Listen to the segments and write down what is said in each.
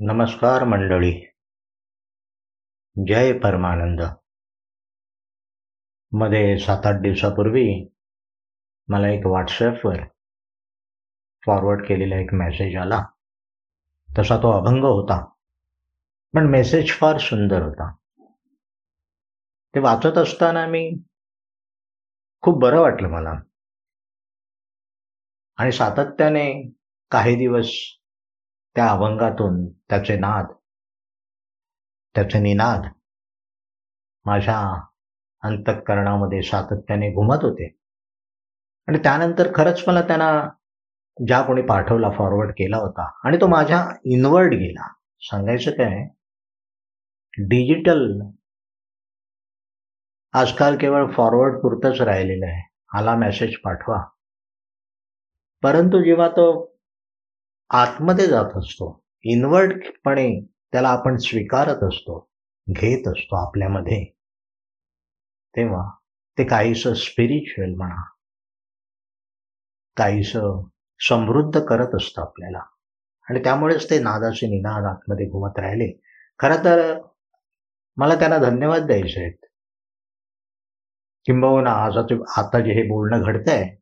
नमस्कार मंडळी. जय परमानंद. मध्ये सात आठ दिवसापूर्वी मला एक व्हॉट्सॲपवर फॉरवर्ड केलेला एक मेसेज आला. तसा तो अभंग होता पण मेसेज फार सुंदर होता. ते वाचत असताना मी खूप बरं वाटलं मला. आणि सातत्याने काही दिवस त्या अभंगातून त्याचे नाद त्याचे निनाद माझ्या अंतःकरणामध्ये सातत्याने घुमत होते. आणि त्यानंतर खरंच मला त्यांना ज्या कोणी पाठवला फॉरवर्ड केला होता आणि तो माझ्या इनवर्ड गेला. सांगायचं काय? डिजिटल आजकाल केवळ फॉरवर्ड पुरतच राहिलेलं आहे. आला मेसेज पाठवा. परंतु जेव्हा तो आतमध्ये जात असतो. इनवर्डपणे त्याला आपण स्वीकारत असतो. घेत असतो आपल्यामध्ये. तेव्हा ते काहीसं स्पिरिच्युअल म्हणा. काहीसं समृद्ध करत असतं आपल्याला. आणि त्यामुळेच ते नादाचे निनाद आतमध्ये घुमत राहिले. खरं तर मला त्यांना धन्यवाद द्यायचे आहेत. किंबहुना आज आता जे हे बोलणं घडतंय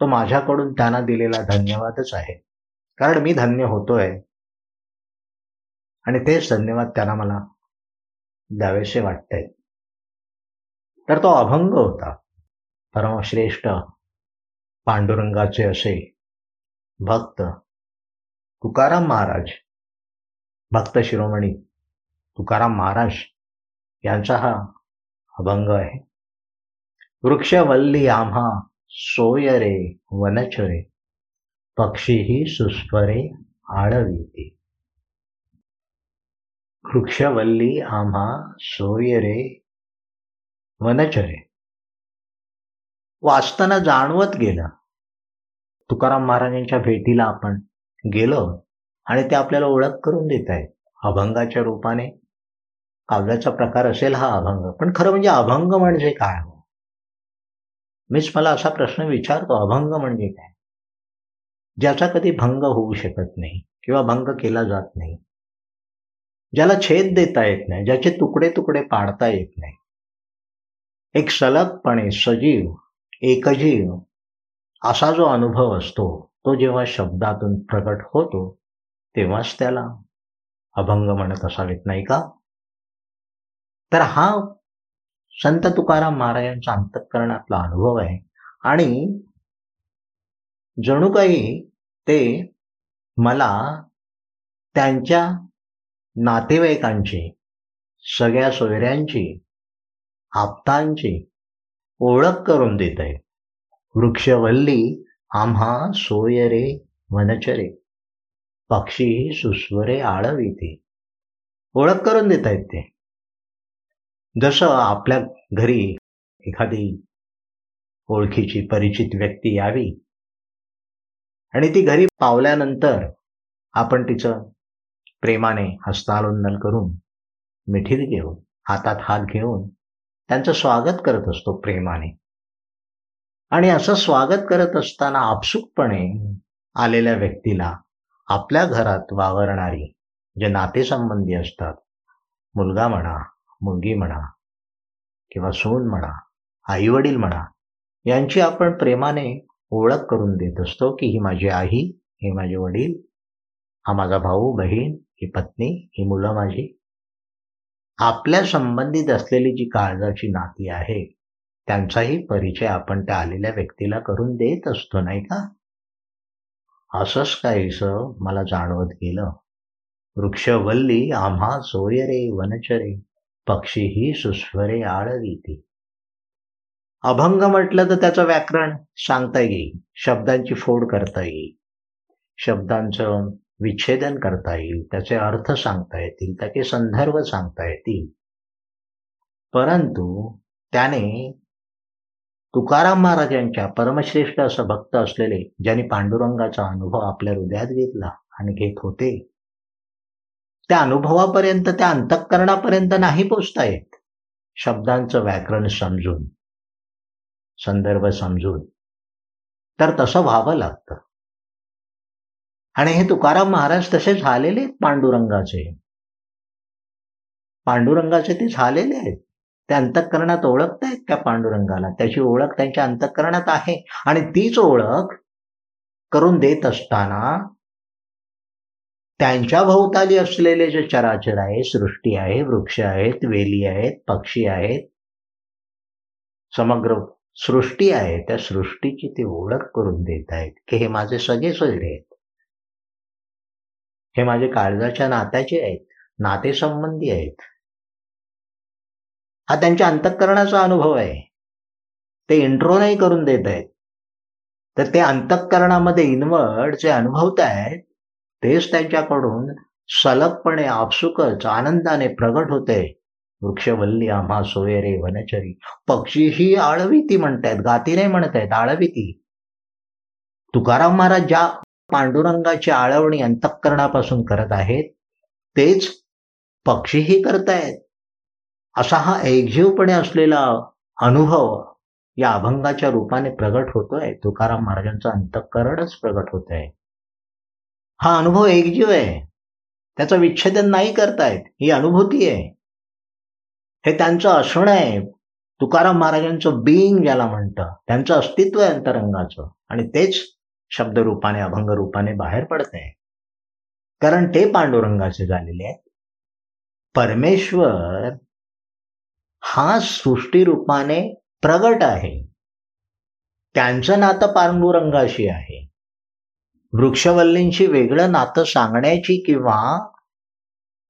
तो माझ्याकडून त्यांना दिलेला धन्यवादच आहे. कारण मी धन्य होतोय. आणि तेच धन्यवाद त्यांना मला द्यावेसे वाटतंय. तर तो अभंग होता. परमश्रेष्ठ पांडुरंगाचे असे भक्त तुकाराम महाराज भक्त शिरोमणी तुकाराम महाराज यांचा हा अभंग आहे. वृक्षवल्ली आम्हा सोय रे वनचरे पक्षीही सुस्वरे आळविते. वृक्षवल्ली आम्हा सोय रे वनचरे. वाचताना जाणवत गेलं. तुकाराम महाराजांच्या भेटीला आपण गेलो आणि ते आपल्याला ओळख करून देत आहेत. अभंगाच्या रूपाने काव्याचा प्रकार असेल हा अभंग. पण खरं म्हणजे अभंग म्हणजे काय हो? मीच मला असा प्रश्न विचारतो. अभंग म्हणजे काय? ज्याचा कधी भंग होऊ शकत नाही किंवा भंग केला जात नाही. ज्याला छेद देता येत नाही ज्याचे तुकडे तुकडे पाडता येत नाही. एक सलगपणे सजीव एकजीव असा जो अनुभव असतो तो जेव्हा शब्दातून प्रकट होतो तेव्हाच त्याला अभंग म्हणत असावेत नाही का? तर हा संत तुकाराम महाराजांचा अंतकरणातला अनुभव आहे. आणि जणू काही ते मला त्यांच्या नातेवाईकांची सगळ्या सोयऱ्यांची आप्तांची ओळख करून देत आहे वृक्षवल्ली आम्हा सोयरे वनचरे पक्षी सुस्वरे आळविते. ओळख करून देत आहेत ते. जसं आपल्या घरी एखादी ओळखीची परिचित व्यक्ती यावी आणि ती घरी पावल्यानंतर आपण तिचं प्रेमाने हस्तालोंदन करून मिठीत घेऊन हातात हात घेऊन त्यांचं स्वागत करत असतो प्रेमाने. आणि असं स्वागत करत असताना आपसुकपणे आलेल्या व्यक्तीला आपल्या घरात वावरणारी जे नातेसंबंधी असतात मुलगा म्हणा मुलगी म्हणा किंवा सून म्हणा आई वडील म्हणा यांची आपण प्रेमाने ओळख करून देत असतो की ही माझी आई हे माझे वडील हा माझा भाऊ बहीण ही पत्नी ही मुलं माझी. आपल्या संबंधित असलेली जी काळजाची नाती आहे त्यांचाही परिचय आपण त्या आलेल्या व्यक्तीला करून देत असतो नाही का? असंच काहीस मला जाणवत गेलं. वृक्षवल्ली आम्हा सोयरे वनचरे पक्षीही सुस्वरे आळवीती. अभंग म्हटलं तर त्याचं व्याकरण सांगता येईल शब्दांची फोड करता येईल शब्दांचं विच्छेदन करता येईल त्याचे अर्थ सांगता येतील त्याचे संदर्भ सांगता येतील. परंतु त्याने तुकाराम महाराजांच्या परमश्रेष्ठ असं भक्त असलेले ज्यांनी पांडुरंगाचा अनुभव आपल्या हृदयात घेतला आणि घेत होते त्या अनुभवापर्यंत त्या अंतःकरणापर्यंत नाही पोचता येत. शब्दांचं व्याकरण समजून संदर्भ समजून. तर तसं व्हावं लागतं. आणि हे तुकाराम महाराज तसे झालेले आहेत पांडुरंगाचे. पांडुरंगाचे ते झालेले आहेत. ते अंतःकरणात ओळखतायत त्या पांडुरंगाला? त्याची ओळख त्यांच्या अंतःकरणात आहे. आणि तीच ओळख करून देत असताना त्यांच्या भोवताली असलेले जे चराचर आहे सृष्टी आहे वृक्ष आहेत वेली आहेत पक्षी आहेत समग्र सृष्टी आहे त्या सृष्टीची ते ओळख करून देत आहेत की हे माझे सगळे सोयरे आहेत. हे माझे काळजाच्या नात्याचे आहेत नातेसंबंधी आहेत. हा त्यांच्या अंतःकरणाचा अनुभव आहे. ते इंट्रो नाही करून देत आहेत. तर ते अंतःकरणामध्ये इनवर्ड जे अनुभवत आहेत तेच त्यांच्याकडून सलगपणे आपसुकच आनंदाने प्रगट होते. वृक्षवल्ली आम्हा सोयरे वनचरी. पक्षी ही आळविती म्हणतायत गाती नाही म्हणतायत आळविती. तुकाराम महाराज ज्या पांडुरंगाची आळवणी अंतःकरणापासून करत आहेत तेच पक्षीही करतायत. असा हा एकजीवपणे असलेला अनुभव या अभंगाच्या रूपाने प्रगट होतोय. तुकाराम महाराजांचं अंतःकरणच प्रगट होत आहे हा अनुभव एकजीव आहे. त्याचं विच्छेदन नाही करतायत ही अनुभूती आहे. हे त्यांचं असणं आहे. तुकाराम महाराजांचं बिईंग ज्याला म्हणतं त्यांचं अस्तित्व आहे अंतरंगाचं. आणि तेच शब्दरूपाने अभंग रूपाने बाहेर पडते कारण ते पांडुरंगाचे झालेले आहेत. परमेश्वर हा सृष्टी रूपाने प्रगट आहे. त्यांचं नातं पांडुरंगाशी आहे. वृक्षवल्लींशी वेगळं नातं सांगण्याची किंवा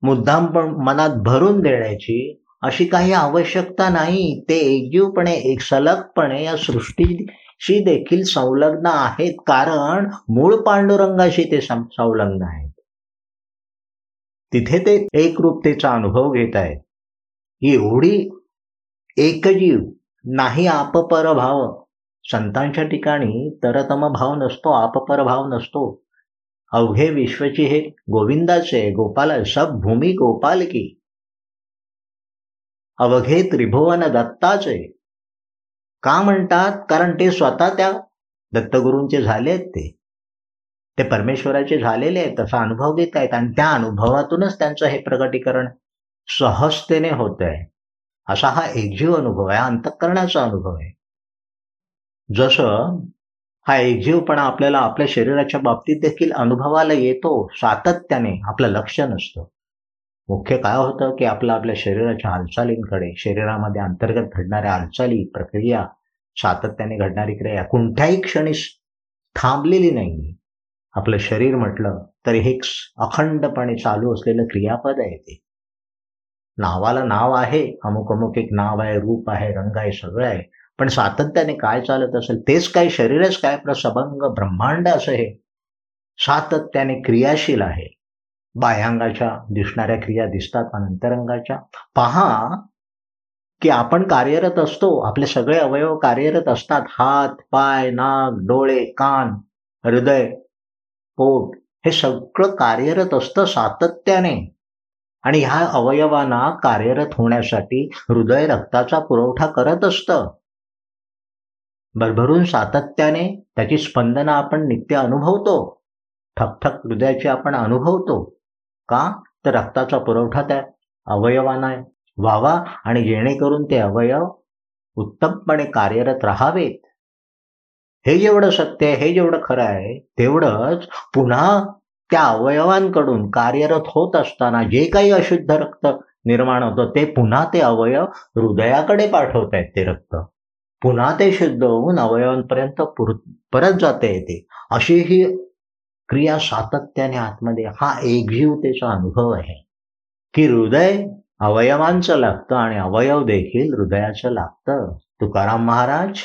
मुद्दाम पण मनात भरून देण्याची अशी काही आवश्यकता नाही. ते एकजीवपणे एक सलगपणे या सृष्टीशी देखील संलग्न आहेत. कारण मूळ पांडुरंगाशी ते संलग्न आहेत. तिथे ते एकरूपतेचा अनुभव घेत आहेत. एवढी एकजीव नाही आपपर भाव. संतांच्या ठिकाणी तरतम भाव नसतो आपपर भाव नसतो. अवघे विश्वची हे गोविंदाचे गोपाल सब भूमी गोपाल की. अवघे त्रिभुवन दत्ताचे. का म्हणतात? कारण ते स्वतः त्या दत्तगुरूंचे झाले आहेत ते. ते परमेश्वराचे झालेले आहेत तसा अनुभव घेत आहेत. आणि त्या अनुभवातूनच त्यांचं हे प्रगटीकरण सहजतेने होत आहे. असा हा एकजीव अनुभव आहे अंतःकरणाचा अनुभव आहे. जसं हा एकजीवपणा आपल्याला आपल्या शरीराच्या बाबतीत देखील अनुभवाला येतो सातत्याने आपलं लक्ष नसतं. मुख्य काय होतं की आपलं आपल्या शरीराच्या हालचालींकडे शरीरामध्ये अंतर्गत घडणाऱ्या हालचाली प्रक्रिया सातत्याने घडणारी क्रिया कोणत्याही क्षणी थांबलेली नाही. आपलं शरीर म्हटलं तर हे अखंडपणे चालू असलेलं क्रियापद आहे ते. नावाला नाव आहे अमुक अमुक एक नाव आहे रूप आहे रंग आहे सगळं आहे. पण सातत्याने काय चालत असेल तेच काय शरीरच काय प्रसभंग ब्रह्मांड असं हे सातत्याने क्रियाशील आहे. बाह्यांगाच्या दिसणाऱ्या क्रिया दिसतात पण अंतरंगाच्या. पहा की आपण कार्यरत असतो आपले सगळे अवयव कार्यरत असतात. हात पाय नाक डोळे कान हृदय पोट हे सगळं कार्यरत असतं सातत्याने. आणि ह्या अवयवांना कार्यरत होण्यासाठी हृदय रक्ताचा पुरवठा करत असतं. भरभरून सातत्याने त्याची स्पंदना आपण नित्य अनुभवतो. ठकठक हृदयाची आपण अनुभवतो. का? तर रक्ताचा पुरवठा त्या अवयवांना व्हावा आणि जेणेकरून ते अवयव उत्तमपणे कार्यरत राहावेत. हे जेवढं सत्य आहे हे जेवढं खरं आहे तेवढंच पुन्हा त्या अवयवांकडून कार्यरत होत असताना जे काही अशुद्ध रक्त निर्माण होतं ते पुन्हा ते अवयव हृदयाकडे पाठवत आहेत ते रक्त. पुन्हा ते शुद्ध होऊन अवयवांपर्यंत परत जाते येते. अशी ही क्रिया सातत्याने आतमध्ये हा एकजीवतेचा अनुभव आहे. की हृदय अवयवांचं लागतं आणि अवयव देखील हृदयाचं लागतं. तुकाराम महाराज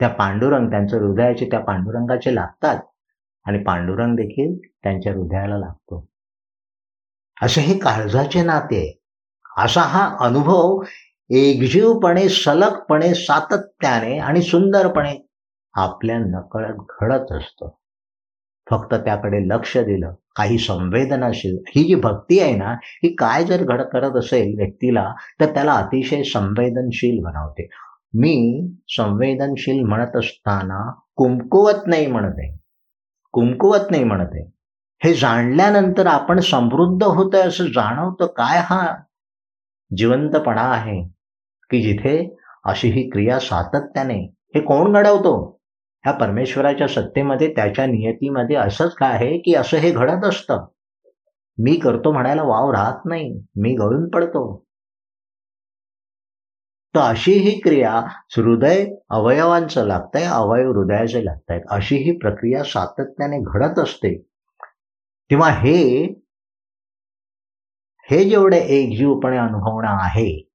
त्या पांडुरंग त्यांचं हृदयाचे त्या पांडुरंगाचे लागतात आणि पांडुरंग देखील त्यांच्या हृदयाला लागतो. असे हे काळजाचे नाते असा हा अनुभव एकजीवपणे सलगपणे सातत्याने आणि सुंदरपणे आपल्या नकळत घडत असतं. फक्त त्याकडे लक्ष दिलं. काही संवेदनाशील ही जी भक्ती आहे ना ही काय जर घड करत असेल व्यक्तीला तर त्याला अतिशय संवेदनशील बनवते. मी संवेदनशील म्हणत असताना कुमकुवत नाही म्हणत आहे. कुमकुवत नाही म्हणत आहे. हे जाणल्यानंतर आपण समृद्ध होतोय असं जाणवतं काय हा? जिवंतपणा आहे. की जिथे अशी ही क्रिया सातत्याने हे कोण घडवतो? ह्या परमेश्वराच्या सत्तेमध्ये त्याच्या नियतीमध्ये असंच काय आहे की असं हे घडत असतं. मी करतो म्हणायला वाव राहत नाही. मी गळून पडतो. तर अशी ही क्रिया हृदय अवयवांचं लागतंय अवयव हृदयाचे लागतायत अशी ही प्रक्रिया सातत्याने घडत असते. तेव्हा हे हे जेवढे एकजीवपणे अनुभवणं आहे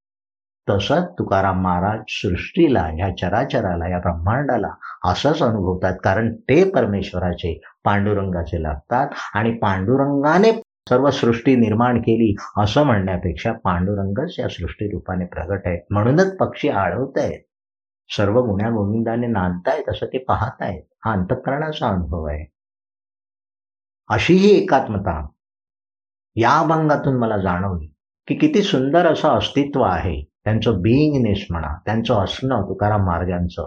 तसंच तुकाराम महाराज सृष्टीला ह्या चराचराला या ब्रह्मांडाला असंच अनुभवतात. कारण ते परमेश्वराचे पांडुरंगाचे लागतात आणि पांडुरंगाने सर्व सृष्टी निर्माण केली असं म्हणण्यापेक्षा पांडुरंगच या सृष्टी रूपाने प्रगट आहेत. म्हणूनच पक्षी आळवत आहेत. सर्व गुण्या गोविंदाने नांदतायत असं ते पाहतायत. हा अंतकरणाचा अनुभव आहे. अशी ही एकात्मता या अभंगातून मला जाणवली की किती सुंदर असं अस्तित्व आहे. त्यांचं बिईंगनेस म्हणा त्यांचं असणं तुकाराम महाराजांचं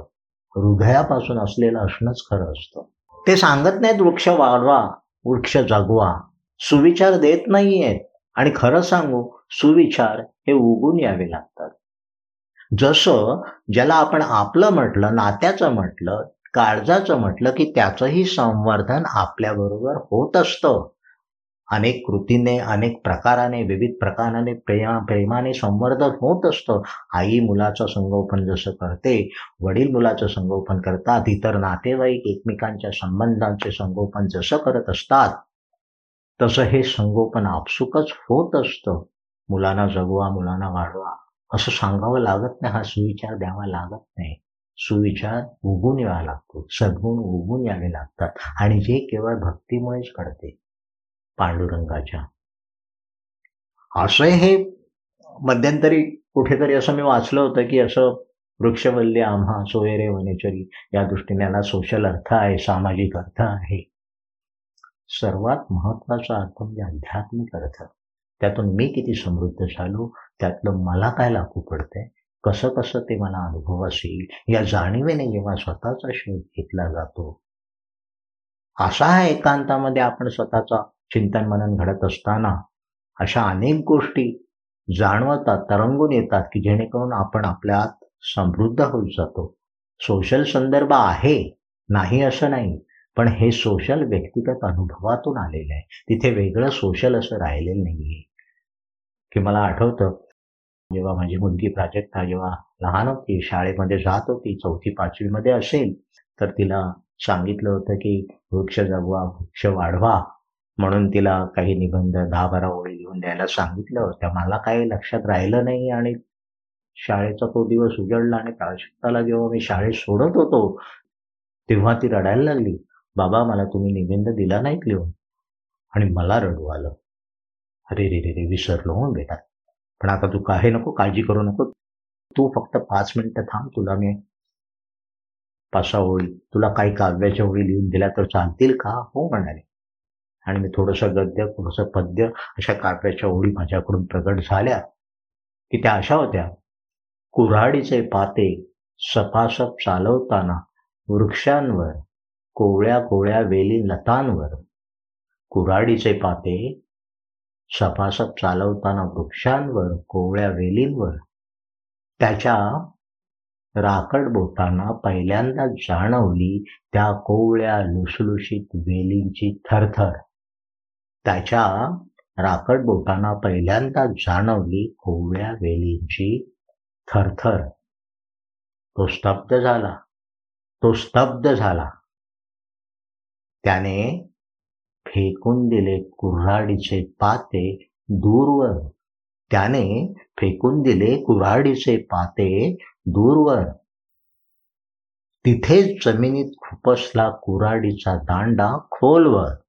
हृदयापासून असलेलं असणंच खरं असतं. ते सांगत नाहीत वृक्ष वाढवा वृक्ष जगवा सुविचार देत नाहीयेत. आणि खरं सांगू सुविचार हे उगून यावे लागतात. जसं ज्याला आपण आपलं म्हटलं नात्याचं म्हटलं काळजाचं म्हटलं की त्याचंही संवर्धन आपल्याबरोबर होत असतं. अनेक कृतीने अनेक प्रकाराने विविध प्रकाराने प्रेमा प्रेमाने संवर्धन होत असतं. आई मुलाचं संगोपन जसं करते वडील मुलाचं संगोपन करतात इतर नातेवाईक एकमेकांच्या संबंधांचे संगोपन जसं करत असतात तसं हे संगोपन आपसुकच होत असतं. मुलांना जगवा मुलांना वाढवा असं सांगावं लागत नाही हा सुविचार द्यावा लागत नाही. सुविचार उगून यावा लागतो सद्गुण उगून यावे लागतात. आणि जे केवळ भक्तीमुळेच घडते पांडुरंगाच्या. असं हे मध्यंतरी कुठेतरी असं मी वाचलं होतं की असं वृक्षवल्ली आम्हा सोयरे वनेचरी या दृष्टीने याला सोशल अर्थ आहे सामाजिक अर्थ आहे. सर्वात महत्त्वाचा अर्थ म्हणजे आध्यात्मिक अर्थ. त्यातून मी किती समृद्ध झालो त्यातलं मला काय लागू पडतंय कसं कसं ते मला अनुभव असेल या जाणीवेने जेव्हा स्वतःचा शोध घेतला जातो असा हा एकांतामध्ये आपण स्वतःचा चिंतन मनन घडत असताना अशा अनेक गोष्टी जाणवतात तरंगून येतात की जेणेकरून आपण आपल्यात समृद्ध होत जातो. सोशल संदर्भ आहे नाही असं नाही पण हे सोशल व्यक्तिगत अनुभवातून आलेलं आहे. तिथे वेगळं सोशल असं राहिलेलं नाहीये. की मला आठवतं जेव्हा माझी मुलगी प्राजक्ता जेव्हा लहान होती शाळेमध्ये जात होती चौथी पाचवीमध्ये असेल तर तिला सांगितलं होतं की वृक्ष जगवा वृक्ष वाढवा म्हणून तिला काही निबंध दहा बारा ओळी लिहून द्यायला सांगितलं होत्या मला काही लक्षात राहिलं नाही आणि शाळेचा तो दिवस उजळला आणि प्राशक्ताला जेव्हा मी शाळेत सोडत होतो तेव्हा ती रडायला लागली. बाबा मला तुम्ही निबंध दिला नाहीत लिहून. आणि मला रडू आलं. अरे रे रे रे विसरलो होऊन बेटा. पण आता तू काही नको काळजी करू नको. तू फक्त पाच मिनिटं थांब तुला मी पाच ओळी तुला काही काव्याच्या ओळी लिहून दिल्या तर चालतील का? हो म्हणाले. आणि मी थोडंसं गद्य थोडंसं पद्य अशा काव्याच्या ओळी माझ्याकडून प्रगट झाल्या. की त्या अशा होत्या. कुऱ्हाडीचे पाते सपासप चालवताना वृक्षांवर कोवळ्या कोवळ्या वेली लतांवर कुऱ्हाडीचे पाते सपासप चालवताना वृक्षांवर कोवळ्या वेलींवर. त्याच्या राकड बोटांना पहिल्यांदा जाणवली त्या कोवळ्या लुसलुशीत वेलींची थरथर. त्याच्या राकड बोटांना पहिल्यांदा जाणवली कोवळ्या वेलींची थरथर. तो स्तब्ध झाला. तो स्तब्ध झाला. त्याने फेकून दिले कुऱ्हाडीचे पाते दूरवर. त्याने फेकून दिले कुऱ्हाडीचे पाते दूरवर. तिथेच जमिनीत खुपसला कुऱ्हाडीचा दांडा खोलवर.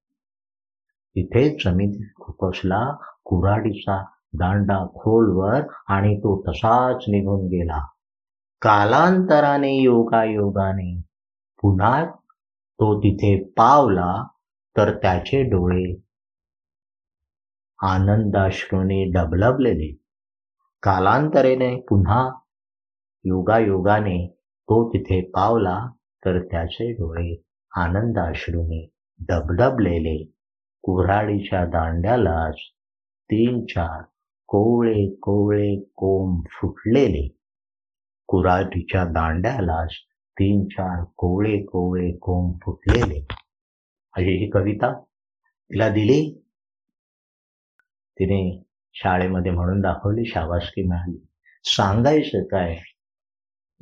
तिथेच जमीन खुपसला कुऱ्हाडीचा दांडा खोलवर आणि तो तसाच निघून गेला. कालांतराने योगायोगाने पुन्हा तो तिथे पावला तर त्याचे डोळे आनंदाश्रूने डबलबलेले. कालांतरेने पुन्हा योगायोगाने तो तिथे पावला तर त्याचे डोळे आनंदाश्रूने डबडबलेले. कुऱ्हाडीच्या दांड्यालाच तीन चार कोवळे कोवळे कोंब फुटलेले. कुऱ्हाडीच्या दांड्यालाच तीन चार कोवळे कोवळे कोंब फुटलेले. अशी ही कविता तिला दिली. तिने शाळेमध्ये म्हणून दाखवली शाबासकी मिळाली. सांगायचं काय?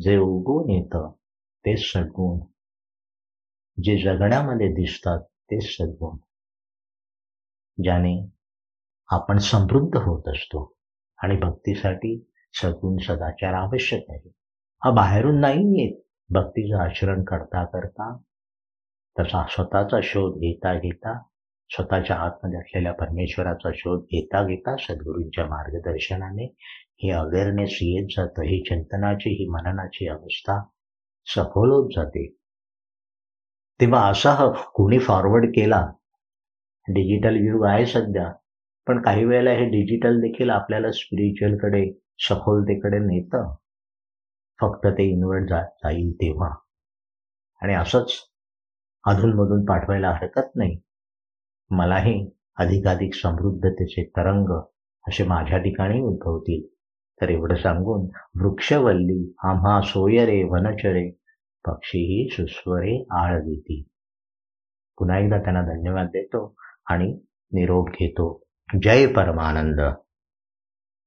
जे उगून येतं ते सगून. जे जगण्यामध्ये दिसतात तेच सगून. ज्याने आपण समृद्ध होत असतो आणि भक्तीसाठी सगुण सदाचार आवश्यक आहे. हा बाहेरून नाही येत. भक्तीचं आचरण करता करता तसा स्वतःचा शोध घेता घेता स्वतःच्या आतमध्ये असलेल्या परमेश्वराचा शोध घेता घेता सद्गुरूंच्या मार्गदर्शनाने हे अवेअरनेस येत जातं. ही चिंतनाची ही मननाची अवस्था सखोल होत जाते. तेव्हा असा कोणी फॉरवर्ड केला डिजिटल युग आहे सध्या. पण काही वेळेला हे डिजिटल देखील आपल्याला स्पिरिच्युअलकडे सखोलतेकडे नेतं. फक्त ते इन्व्हर्ट जा जाईल तेव्हा. आणि असंच अधूनमधून पाठवायला हरकत नाही. मलाही अधिकाधिक समृद्धतेचे तरंग असे माझ्या ठिकाणी उद्भवतील. तर एवढं सांगून वृक्षवल्ली आम्हा सोयरे वनचरे पक्षीही सुस्वरे आळविती पुन्हा एकदा त्यांना धन्यवाद देतो. आणि निरोप घेतो. जय परमानंद.